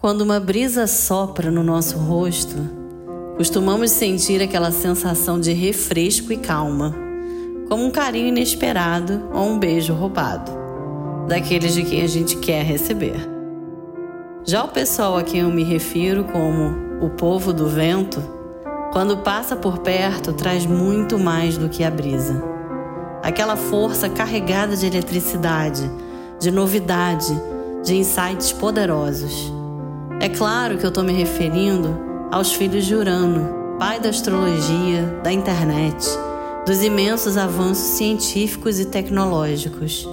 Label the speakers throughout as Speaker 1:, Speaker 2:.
Speaker 1: Quando uma brisa sopra no nosso rosto, costumamos sentir aquela sensação de refresco e calma, como um carinho inesperado ou um beijo roubado, daqueles de quem a gente quer receber. Já o pessoal a quem eu me refiro como o povo do vento, quando passa por perto, traz muito mais do que a brisa. Aquela força carregada de eletricidade, de novidade, de insights poderosos é claro que eu estou me referindo aos filhos de Urano, pai da astrologia, da internet, dos imensos avanços científicos e tecnológicos.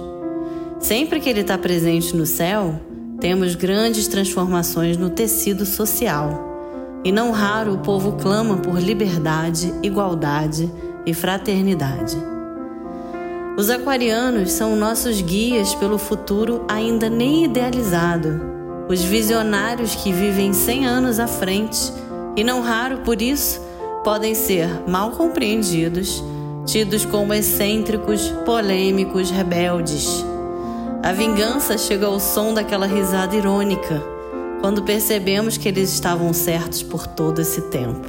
Speaker 1: Sempre que ele está presente no céu, temos grandes transformações no tecido social. E não raro o povo clama por liberdade, igualdade e fraternidade. Os aquarianos são nossos guias pelo futuro ainda nem idealizado os visionários que vivem 100 anos à frente e, não raro por isso, podem ser mal compreendidos, tidos como excêntricos, polêmicos, rebeldes. A vingança chega ao som daquela risada irônica, quando percebemos que eles estavam certos por todo esse tempo.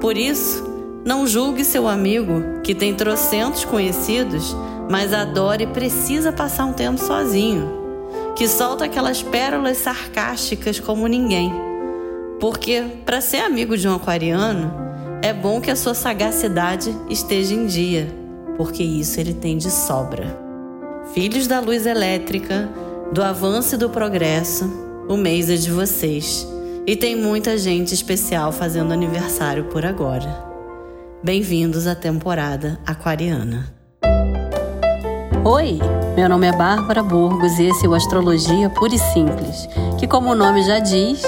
Speaker 1: Por isso, não julgue seu amigo, que tem trocentos conhecidos, mas adora e precisa passar um tempo sozinho que solta aquelas pérolas sarcásticas como ninguém. Porque, para ser amigo de um aquariano, é bom que a sua sagacidade esteja em dia, porque isso ele tem de sobra. Filhos da luz elétrica, do avanço e do progresso, o mês é de vocês. E tem muita gente especial fazendo aniversário por agora. Bem-vindos à temporada aquariana.
Speaker 2: Oi, meu nome é Bárbara Burgos e esse é o Astrologia Pura e Simples, que, como o nome já diz,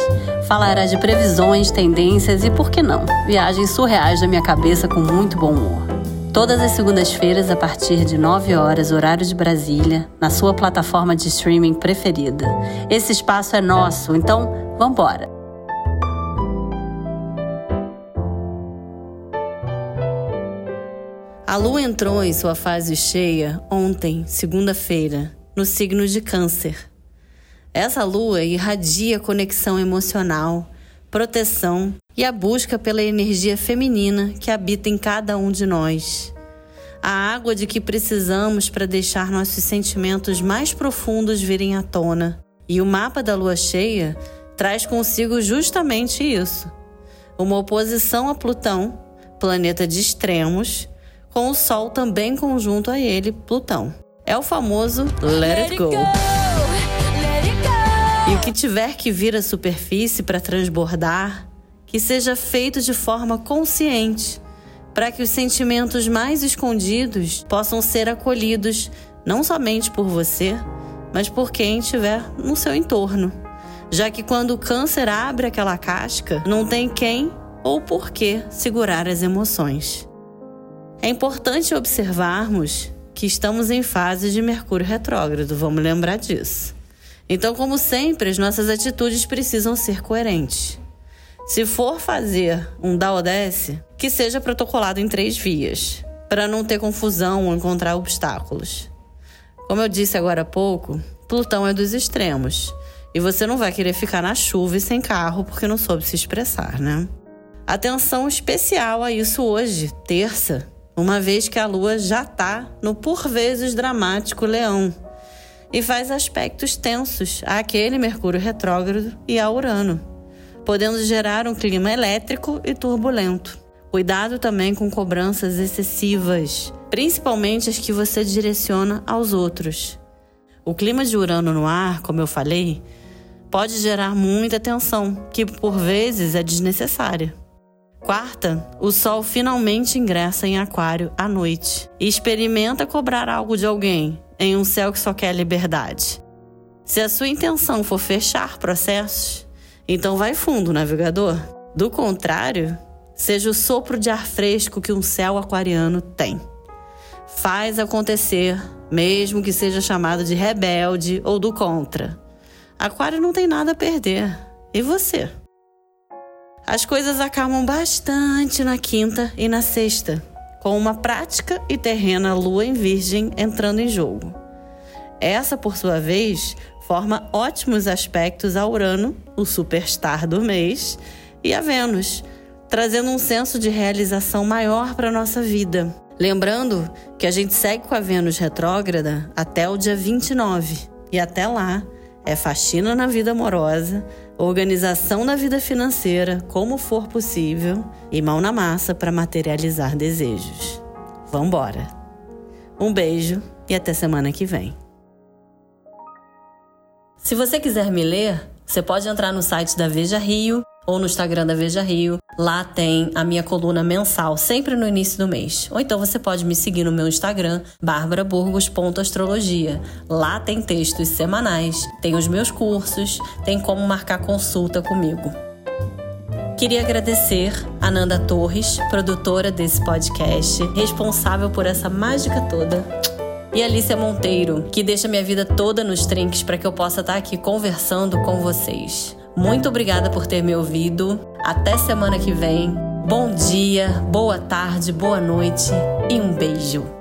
Speaker 2: falará de previsões, tendências e, por que não, viagens surreais da minha cabeça com muito bom humor. Todas as segundas-feiras, a partir de 9 horas, horário de Brasília, na sua plataforma de streaming preferida. Esse espaço é nosso, então vambora!
Speaker 1: A lua entrou em sua fase cheia ontem, segunda-feira, no signo de Câncer. Essa lua irradia conexão emocional, proteção e a busca pela energia feminina que habita em cada um de nós. A água de que precisamos para deixar nossos sentimentos mais profundos virem à tona. E o mapa da lua cheia traz consigo justamente isso: uma oposição a Plutão, planeta de extremos com o Sol também conjunto a ele, Plutão. É o famoso Let It Go. E o que tiver que vir à superfície para transbordar, que seja feito de forma consciente, para que os sentimentos mais escondidos possam ser acolhidos não somente por você, mas por quem estiver no seu entorno. Já que quando o câncer abre aquela casca, não tem quem ou por que segurar as emoções. É importante observarmos que estamos em fase de Mercúrio retrógrado, vamos lembrar disso. Então, como sempre, as nossas atitudes precisam ser coerentes. Se for fazer um DAODES, que seja protocolado em três vias, para não ter confusão ou encontrar obstáculos. Como eu disse agora há pouco, Plutão é dos extremos. E você não vai querer ficar na chuva e sem carro porque não soube se expressar, né? Atenção especial a isso hoje, terça, uma vez que a Lua já está no por vezes dramático Leão e faz aspectos tensos àquele Mercúrio retrógrado e a Urano, podendo gerar um clima elétrico e turbulento. Cuidado também com cobranças excessivas, principalmente as que você direciona aos outros. O clima de Urano no ar, como eu falei, pode gerar muita tensão, que por vezes é desnecessária. Quarta, o Sol finalmente ingressa em Aquário à noite e experimenta cobrar algo de alguém em um céu que só quer liberdade. Se a sua intenção for fechar processos, então vai fundo, navegador. Do contrário, seja o sopro de ar fresco que um céu aquariano tem. Faz acontecer, mesmo que seja chamado de rebelde ou do contra. Aquário não tem nada a perder. E você? As coisas acalmam bastante na quinta e na sexta, com uma prática e terrena lua em Virgem entrando em jogo. Essa, por sua vez, forma ótimos aspectos a Urano, o superstar do mês, e a Vênus, trazendo um senso de realização maior para nossa vida. Lembrando que a gente segue com a Vênus retrógrada até o dia 29. E até lá é faxina na vida amorosa, organização da vida financeira, como for possível, e mão na massa para materializar desejos. Vambora! Um beijo e até semana que vem. Se você quiser me ler, você pode entrar no site da Veja Rio ou no Instagram da Veja Rio. Lá tem a minha coluna mensal, sempre no início do mês. Ou então você pode me seguir no meu Instagram, barbaraburgos.astrologia. Lá tem textos semanais, tem os meus cursos, tem como marcar consulta comigo. Queria agradecer a Nanda Torres, produtora desse podcast, responsável por essa mágica toda e Alicia Monteiro, que deixa minha vida toda nos trinques para que eu possa estar aqui conversando com vocês. Muito obrigada por ter me ouvido. Até semana que vem. Bom dia, boa tarde, boa noite e um beijo.